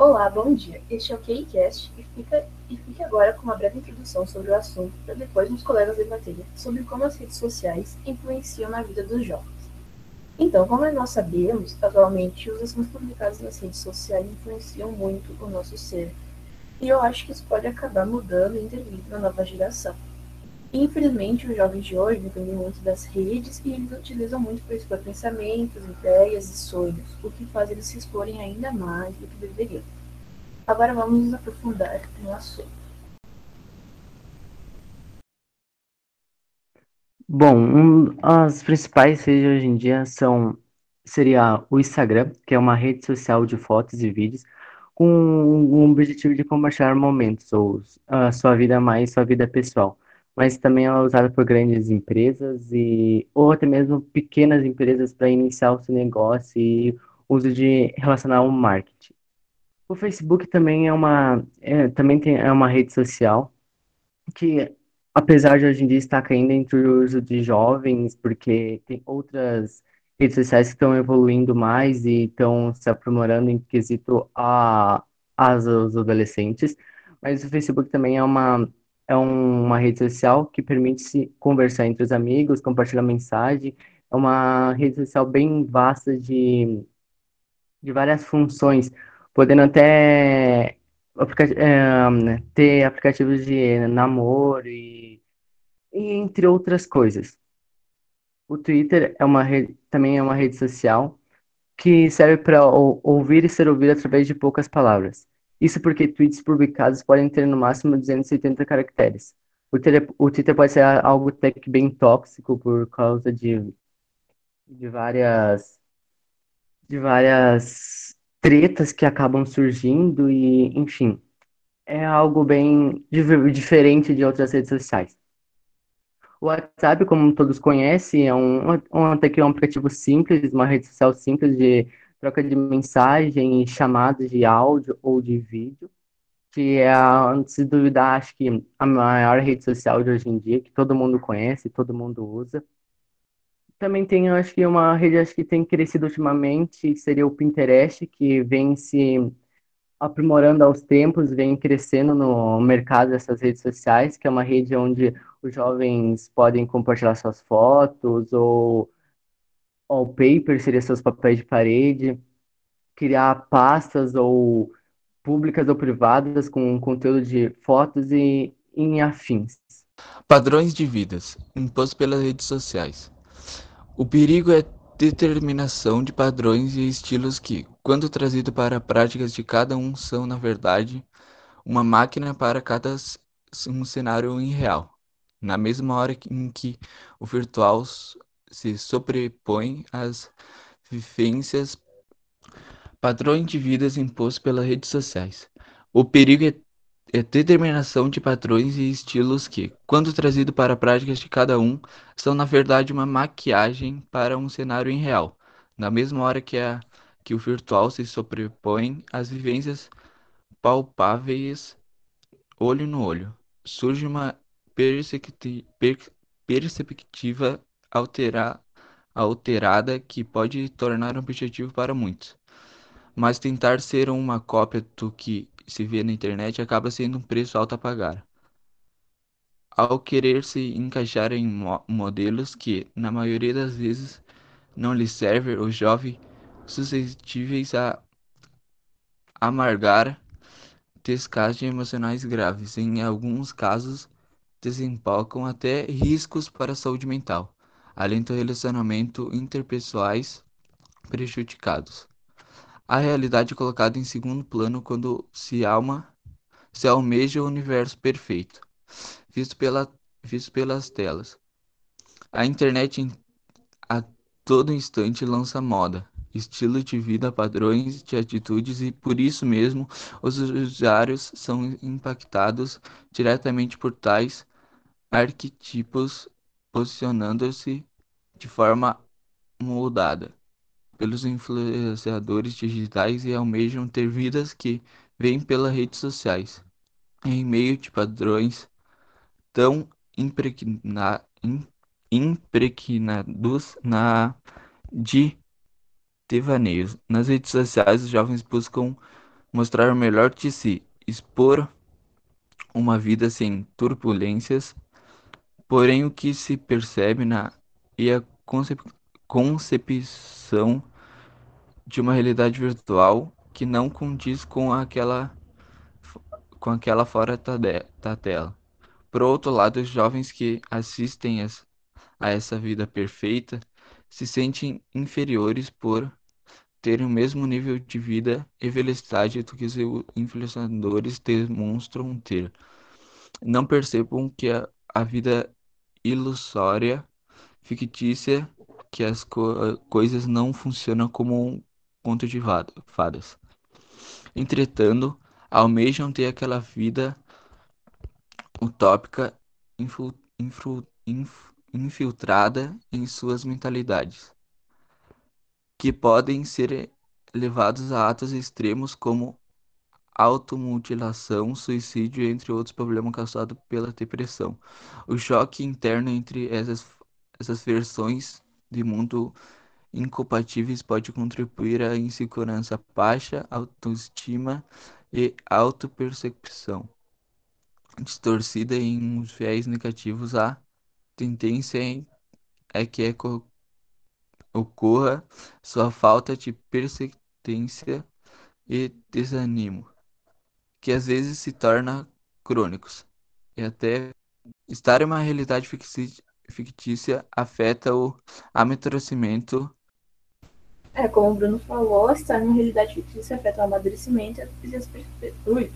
Olá, bom dia. Este é o KCast e fica, e fique agora com uma breve introdução sobre o assunto para depois meus colegas debaterem sobre como as redes sociais influenciam na vida dos jovens. Então, como nós sabemos, atualmente os assuntos publicados nas redes sociais influenciam muito o nosso ser. E eu acho que isso pode acabar mudando e intervindo na nova geração. Infelizmente, os jovens de hoje dependem muito das redes e eles utilizam muito para expor pensamentos, ideias e sonhos, o que faz eles se exporem ainda mais do que deveriam. Agora vamos nos aprofundar no assunto. Bom, um, as principais redes hoje em dia são seria o Instagram, que é uma rede social de fotos e vídeos com o objetivo de compartilhar momentos ou a sua vida mais sua vida pessoal mas também ela é usada por grandes empresas e ou até mesmo pequenas empresas para iniciar o seu negócio e uso de relacionar ao marketing. O Facebook também é uma é, também tem, é uma rede social que apesar de hoje em dia estar caindo entre o uso de jovens, porque tem outras redes sociais que estão evoluindo mais e estão se aprimorando em quesito a, as, os adolescentes, mas o Facebook também é uma é um, uma rede social que permite se conversar entre os amigos, compartilhar mensagem. É uma rede social bem vasta de, de várias funções, podendo até aplica é, ter aplicativos de namoro e, e entre outras coisas. O Twitter é uma rede, também é uma rede social que serve para ouvir e ser ouvido através de poucas palavras. Isso porque tweets publicados podem ter no máximo 270 caracteres. O, tele, o Twitter pode ser algo até que bem tóxico por causa de, de várias de várias tretas que acabam surgindo e, enfim, é algo bem diferente de outras redes sociais. O WhatsApp, como todos conhecem, é um, um, até que é um aplicativo simples, uma rede social simples de troca de mensagem, chamadas de áudio ou de vídeo, que é, sem duvidar, acho que a maior rede social de hoje em dia, que todo mundo conhece, todo mundo usa. Também tem, acho que uma rede acho que tem crescido ultimamente, seria o Pinterest, que vem se aprimorando aos tempos, vem crescendo no mercado dessas redes sociais, que é uma rede onde os jovens podem compartilhar suas fotos ou wallpaper, seria seus papéis de parede, criar pastas ou públicas ou privadas com conteúdo de fotos e em afins. Padrões de vidas impostos pelas redes sociais. O perigo é determinação de padrões e estilos que, quando trazido para práticas de cada um, são, na verdade, uma máquina para cada um cenário irreal. Na mesma hora em que o virtual se sobrepõe às vivências, padrões de vidas impostos pelas redes sociais. O perigo é, é determinação de padrões e estilos que, quando trazido para práticas de cada um, são na verdade uma maquiagem para um cenário irreal, na mesma hora que, a, que o virtual se sobrepõe às vivências palpáveis olho no olho. Surge uma perspectiva alterar, alterada que pode tornar objetivo para muitos. Mas tentar ser uma cópia do que se vê na internet acaba sendo um preço alto a pagar. Ao querer se encaixar em mo modelos que, na maioria das vezes, não lhe servem, os jovens suscetíveis a amargar desgastes emocionais graves, em alguns casos desembocam até riscos para a saúde mental além do relacionamento interpessoais prejudicados. A realidade é colocada em segundo plano quando se alma se almeja o universo perfeito, visto, pela, visto pelas telas. A internet a todo instante lança moda, estilo de vida, padrões de atitudes e por isso mesmo os usuários são impactados diretamente por tais arquetipos, posicionando-se de forma moldada pelos influenciadores digitais e almejam ter vidas que vêm pelas redes sociais, em meio de padrões tão impregna, impregnados na de devaneios. Nas redes sociais, os jovens buscam mostrar o melhor de si, expor uma vida sem turbulências, porém o que se percebe na e a concep concepção de uma realidade virtual que não condiz com aquela com aquela fora da tela. Por outro lado, os jovens que assistem a essa vida perfeita se sentem inferiores por terem o mesmo nível de vida e velocidade do que os influenciadores demonstram ter. Não percebam que a, a vida ilusória, fictícia, que as co coisas não funcionam como um conto de fadas. Entretanto, almejam ter aquela vida utópica inf, infiltrada em suas mentalidades, que podem ser levados a atos extremos como automutilação, suicídio, entre outros problemas causados pela depressão. O choque interno entre essas, essas versões de mundo incompatíveis pode contribuir à insegurança baixa, autoestima e autopercepção distorcida em uns viés negativos, a tendência é que ocorra sua falta de persistência e desânimo, que às vezes se torna crônicos, e até estar em uma realidade fictícia afeta o amadurecimento é, como o Bruno falou, estar numa realidade fictícia afeta o amadurecimento e as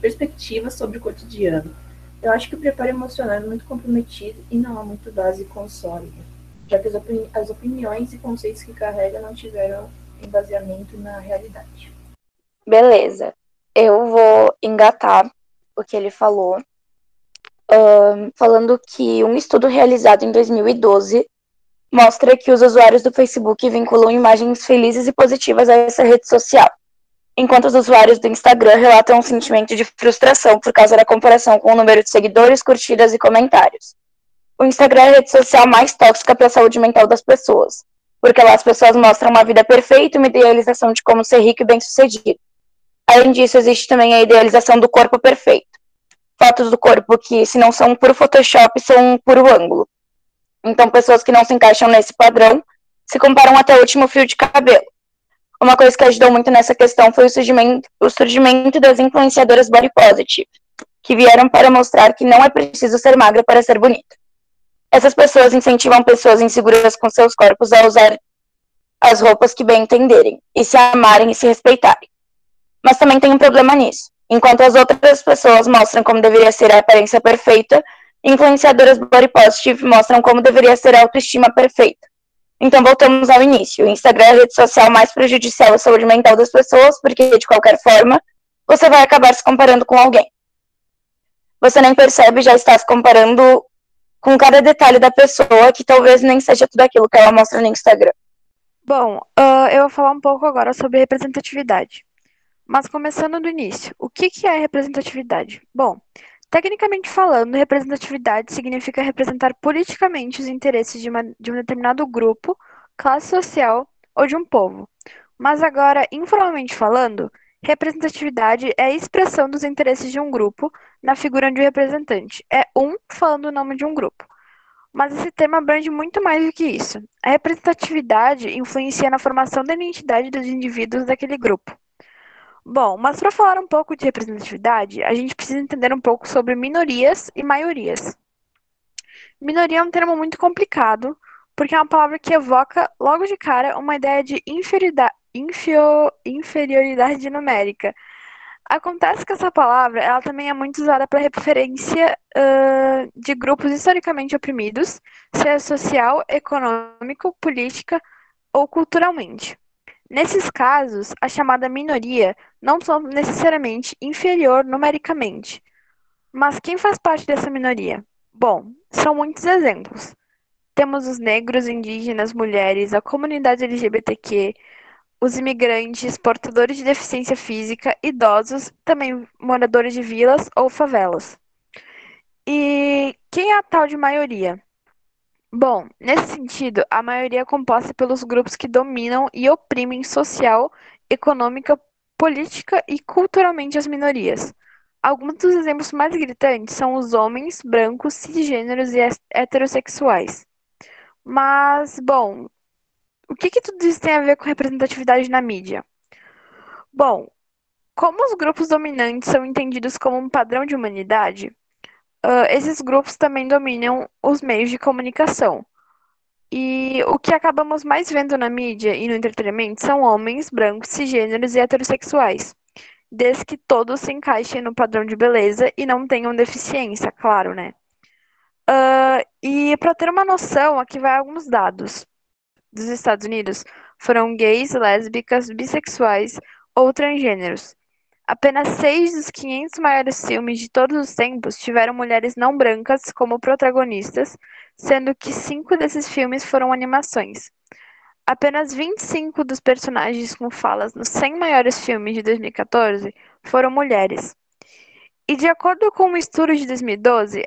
perspectivas sobre o cotidiano. Eu acho que o preparo emocional é muito comprometido e não há muito base sólida, já que as, opini as opiniões e conceitos que carrega não tiveram embaseamento na realidade. Beleza. Eu vou engatar o que ele falou, uh, falando que um estudo realizado em 2012 mostra que os usuários do Facebook vinculam imagens felizes e positivas a essa rede social, enquanto os usuários do Instagram relatam um sentimento de frustração por causa da comparação com o número de seguidores, curtidas e comentários. O Instagram é a rede social mais tóxica para a saúde mental das pessoas, porque lá as pessoas mostram uma vida perfeita e uma idealização de como ser rico e bem-sucedido. Além disso, existe também a idealização do corpo perfeito. Fotos do corpo que, se não são por Photoshop, são por ângulo. Então, pessoas que não se encaixam nesse padrão se comparam até o último fio de cabelo. Uma coisa que ajudou muito nessa questão foi o surgimento, o surgimento das influenciadoras body positive, que vieram para mostrar que não é preciso ser magra para ser bonita. Essas pessoas incentivam pessoas inseguras com seus corpos a usar as roupas que bem entenderem, e se amarem e se respeitarem. Mas também tem um problema nisso. Enquanto as outras pessoas mostram como deveria ser a aparência perfeita, influenciadoras body positive mostram como deveria ser a autoestima perfeita. Então voltamos ao início. O Instagram é a rede social mais prejudicial à saúde mental das pessoas, porque de qualquer forma você vai acabar se comparando com alguém. Você nem percebe, já está se comparando com cada detalhe da pessoa, que talvez nem seja tudo aquilo que ela mostra no Instagram. Bom, uh, eu vou falar um pouco agora sobre representatividade. Mas começando do início, o que, que é representatividade? Bom, Tecnicamente falando, representatividade significa representar politicamente os interesses de, uma, de um determinado grupo, classe social ou de um povo. Mas agora, informalmente falando, representatividade é a expressão dos interesses de um grupo na figura de um representante. É um falando o nome de um grupo. Mas esse termo abrange muito mais do que isso. A representatividade influencia na formação da identidade dos indivíduos daquele grupo. Bom, mas para falar um pouco de representatividade, a gente precisa entender um pouco sobre minorias e maiorias. Minoria é um termo muito complicado, porque é uma palavra que evoca, logo de cara, uma ideia de inferioridade, numérica. Acontece que essa palavra ela também é muito usada para referência uh, de grupos historicamente oprimidos, seja social, econômico, política ou culturalmente. Nesses casos, a chamada minoria não são necessariamente inferior numericamente. Mas quem faz parte dessa minoria? Bom, são muitos exemplos. Temos os negros, indígenas, mulheres, a comunidade LGBTQ, os imigrantes, portadores de deficiência física, idosos, também moradores de vilas ou favelas. E quem é a tal de maioria? Bom, nesse sentido, a maioria é composta pelos grupos que dominam e oprimem social, econômica, política e culturalmente as minorias. Alguns dos exemplos mais gritantes são os homens, brancos, cisgêneros e heterossexuais. Mas, bom, o que, que tudo isso tem a ver com representatividade na mídia? Bom, como os grupos dominantes são entendidos como um padrão de humanidade, uh, esses grupos também dominam os meios de comunicação. E o que acabamos mais vendo na mídia e no entretenimento são homens brancos, cisgêneros e heterossexuais, desde que todos se encaixem no padrão de beleza e não tenham deficiência, claro, né? Uh, e para ter uma noção, aqui vai alguns dados dos Estados Unidos. Foram gays, lésbicas, bissexuais ou transgêneros. Apenas seis dos 500 maiores filmes de todos os tempos tiveram mulheres não brancas como protagonistas, sendo que cinco desses filmes foram animações. Apenas 25 dos personagens com falas nos 100 maiores filmes de 2014 foram mulheres. E de acordo com um estudo de 2012,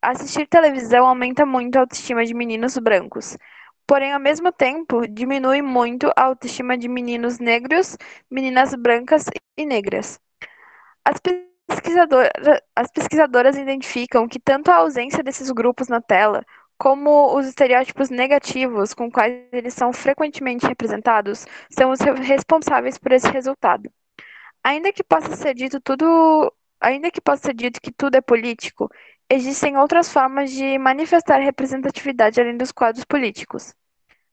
assistir televisão aumenta muito a autoestima de meninos brancos. Porém, ao mesmo tempo, diminui muito a autoestima de meninos negros, meninas brancas e negras. As, pesquisadora, as pesquisadoras identificam que tanto a ausência desses grupos na tela, como os estereótipos negativos com quais eles são frequentemente representados, são os responsáveis por esse resultado. Ainda que possa ser dito tudo Ainda que possa ser dito que tudo é político, existem outras formas de manifestar representatividade além dos quadros políticos.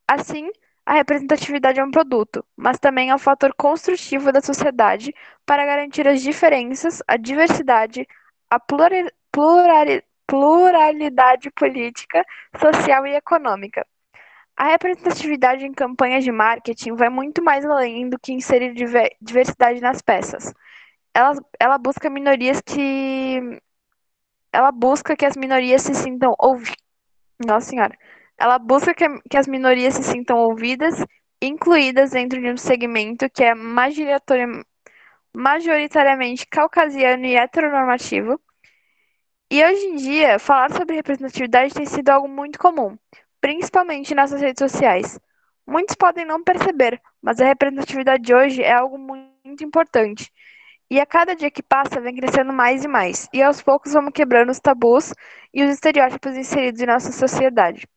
Assim, a representatividade é um produto, mas também é um fator construtivo da sociedade para garantir as diferenças, a diversidade, a pluralidade política, social e econômica. A representatividade em campanhas de marketing vai muito mais além do que inserir diversidade nas peças ela, ela busca minorias que. Ela busca que as minorias se sintam ouvidas. Nossa Senhora. Ela busca que, que as minorias se sintam ouvidas, incluídas dentro de um segmento que é majoritariamente caucasiano e heteronormativo. E hoje em dia, falar sobre representatividade tem sido algo muito comum, principalmente nessas redes sociais. Muitos podem não perceber, mas a representatividade de hoje é algo muito importante e a cada dia que passa, vem crescendo mais e mais. E aos poucos vamos quebrando os tabus e os estereótipos inseridos em nossa sociedade.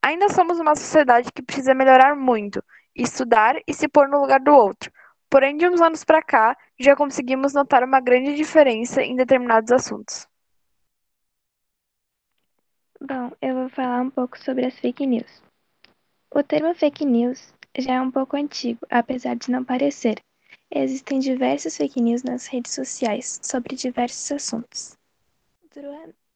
Ainda somos uma sociedade que precisa melhorar muito, estudar e se pôr no lugar do outro. Porém, de uns anos para cá, já conseguimos notar uma grande diferença em determinados assuntos. Bom, eu vou falar um pouco sobre as fake news. O termo fake news já é um pouco antigo, apesar de não parecer, Existem diversas fake news nas redes sociais sobre diversos assuntos.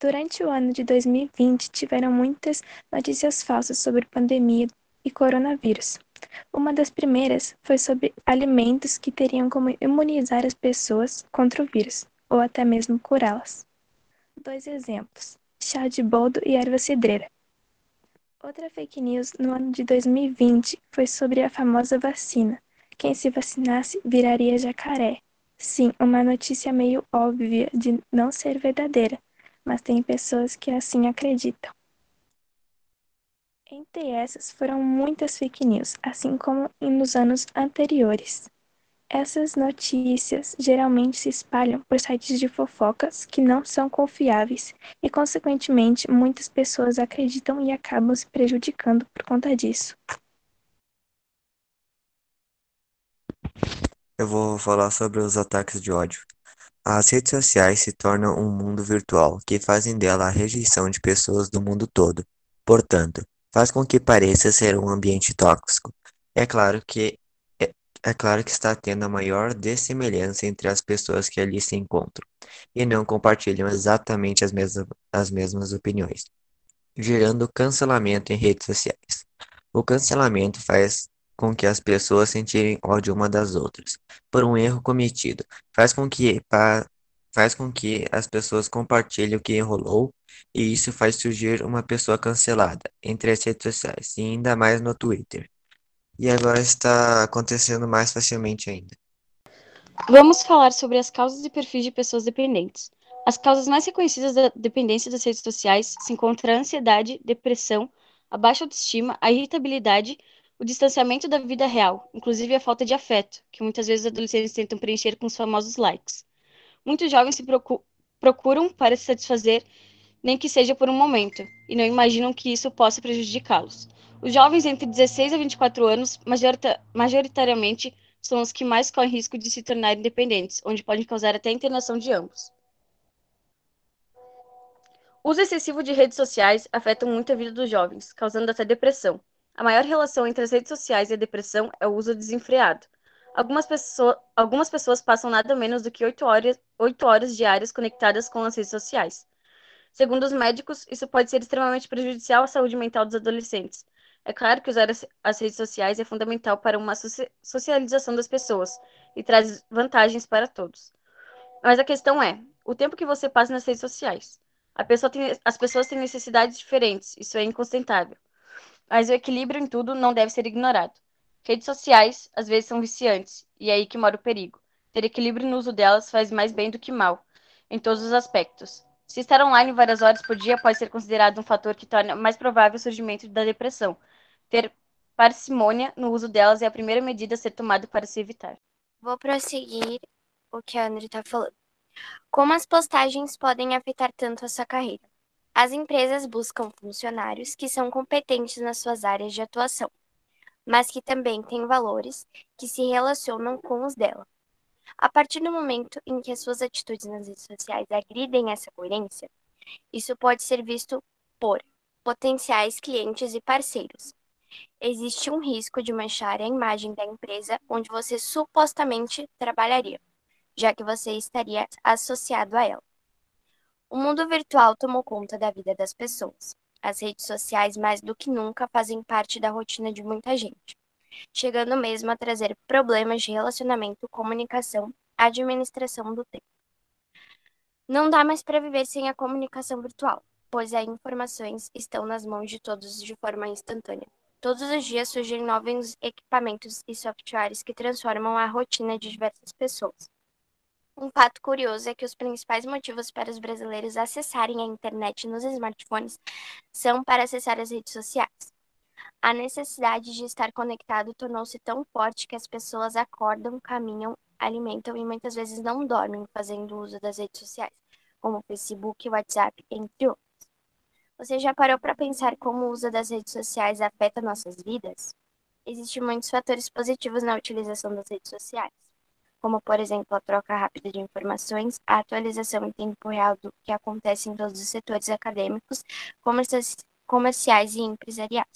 Durante o ano de 2020, tiveram muitas notícias falsas sobre pandemia e coronavírus. Uma das primeiras foi sobre alimentos que teriam como imunizar as pessoas contra o vírus, ou até mesmo curá-las. Dois exemplos: chá de boldo e erva cidreira. Outra fake news no ano de 2020 foi sobre a famosa vacina, quem se vacinasse viraria jacaré. Sim, uma notícia meio óbvia de não ser verdadeira, mas tem pessoas que assim acreditam. Entre essas foram muitas fake news, assim como nos anos anteriores. Essas notícias geralmente se espalham por sites de fofocas que não são confiáveis e, consequentemente, muitas pessoas acreditam e acabam se prejudicando por conta disso. Eu vou falar sobre os ataques de ódio. As redes sociais se tornam um mundo virtual que fazem dela a rejeição de pessoas do mundo todo. Portanto, faz com que pareça ser um ambiente tóxico. É claro que é, é claro que está tendo a maior dessemelhança entre as pessoas que ali se encontram e não compartilham exatamente as mesmas, as mesmas opiniões, gerando cancelamento em redes sociais. O cancelamento faz com que as pessoas sentirem ódio uma das outras por um erro cometido. Faz com que faz com que as pessoas compartilhem o que enrolou e isso faz surgir uma pessoa cancelada entre as redes sociais e ainda mais no Twitter. E agora está acontecendo mais facilmente ainda. Vamos falar sobre as causas e perfis de pessoas dependentes. As causas mais reconhecidas da dependência das redes sociais se encontram a ansiedade, depressão, a baixa autoestima, a irritabilidade, o distanciamento da vida real, inclusive a falta de afeto, que muitas vezes os adolescentes tentam preencher com os famosos likes. Muitos jovens se procu procuram para se satisfazer, nem que seja por um momento, e não imaginam que isso possa prejudicá-los. Os jovens entre 16 a 24 anos, majorita majoritariamente, são os que mais correm risco de se tornarem dependentes, onde podem causar até a internação de ambos. O uso excessivo de redes sociais afeta muito a vida dos jovens, causando até depressão. A maior relação entre as redes sociais e a depressão é o uso desenfreado. Algumas, pessoa, algumas pessoas passam nada menos do que 8 horas, 8 horas diárias conectadas com as redes sociais. Segundo os médicos, isso pode ser extremamente prejudicial à saúde mental dos adolescentes. É claro que usar as redes sociais é fundamental para uma socialização das pessoas e traz vantagens para todos. Mas a questão é, o tempo que você passa nas redes sociais. Pessoa tem, as pessoas têm necessidades diferentes, isso é incontestável. Mas o equilíbrio em tudo não deve ser ignorado. Redes sociais, às vezes, são viciantes, e é aí que mora o perigo. Ter equilíbrio no uso delas faz mais bem do que mal, em todos os aspectos. Se estar online várias horas por dia pode ser considerado um fator que torna mais provável o surgimento da depressão. Ter parcimônia no uso delas é a primeira medida a ser tomada para se evitar. Vou prosseguir o que a André está falando. Como as postagens podem afetar tanto a sua carreira? As empresas buscam funcionários que são competentes nas suas áreas de atuação, mas que também têm valores que se relacionam com os dela. A partir do momento em que as suas atitudes nas redes sociais agridem essa coerência, isso pode ser visto por potenciais clientes e parceiros. Existe um risco de manchar a imagem da empresa onde você supostamente trabalharia, já que você estaria associado a ela. O mundo virtual tomou conta da vida das pessoas. As redes sociais, mais do que nunca, fazem parte da rotina de muita gente, chegando mesmo a trazer problemas de relacionamento, comunicação, administração do tempo. Não dá mais para viver sem a comunicação virtual, pois as informações estão nas mãos de todos de forma instantânea. Todos os dias surgem novos equipamentos e softwares que transformam a rotina de diversas pessoas. Um fato curioso é que os principais motivos para os brasileiros acessarem a internet nos smartphones são para acessar as redes sociais. A necessidade de estar conectado tornou-se tão forte que as pessoas acordam, caminham, alimentam e muitas vezes não dormem fazendo uso das redes sociais, como Facebook, WhatsApp, entre outros. Você já parou para pensar como o uso das redes sociais afeta nossas vidas? Existem muitos fatores positivos na utilização das redes sociais como, por exemplo, a troca rápida de informações, a atualização em tempo real do que acontece em todos os setores acadêmicos, comerciais e empresariais.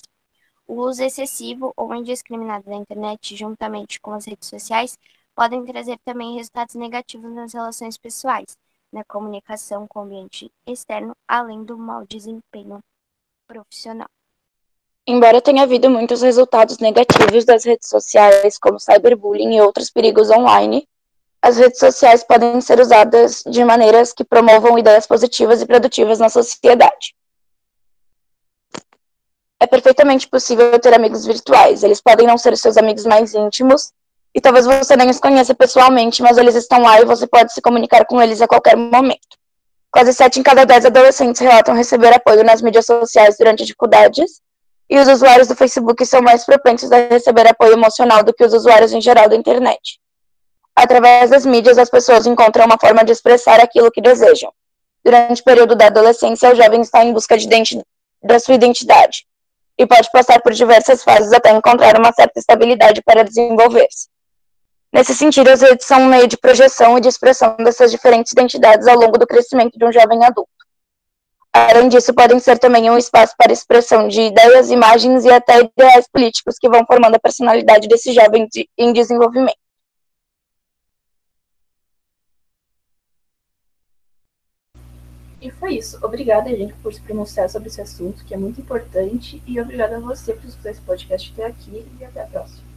O uso excessivo ou indiscriminado da internet, juntamente com as redes sociais, podem trazer também resultados negativos nas relações pessoais, na comunicação com o ambiente externo, além do mau desempenho profissional. Embora tenha havido muitos resultados negativos das redes sociais, como cyberbullying e outros perigos online, as redes sociais podem ser usadas de maneiras que promovam ideias positivas e produtivas na sociedade. É perfeitamente possível ter amigos virtuais. Eles podem não ser seus amigos mais íntimos, e talvez você nem os conheça pessoalmente, mas eles estão lá e você pode se comunicar com eles a qualquer momento. Quase sete em cada dez adolescentes relatam receber apoio nas mídias sociais durante dificuldades, e os usuários do Facebook são mais propensos a receber apoio emocional do que os usuários em geral da internet. Através das mídias, as pessoas encontram uma forma de expressar aquilo que desejam. Durante o período da adolescência, o jovem está em busca da sua identidade e pode passar por diversas fases até encontrar uma certa estabilidade para desenvolver-se. Nesse sentido, as redes são um meio de projeção e de expressão dessas diferentes identidades ao longo do crescimento de um jovem adulto. Além disso, podem ser também um espaço para expressão de ideias, imagens e até ideais políticos que vão formando a personalidade desse jovem de, em desenvolvimento. E foi isso. Obrigada, gente, por se pronunciar sobre esse assunto, que é muito importante, e obrigada a você por escutar esse podcast até aqui, e até a próxima.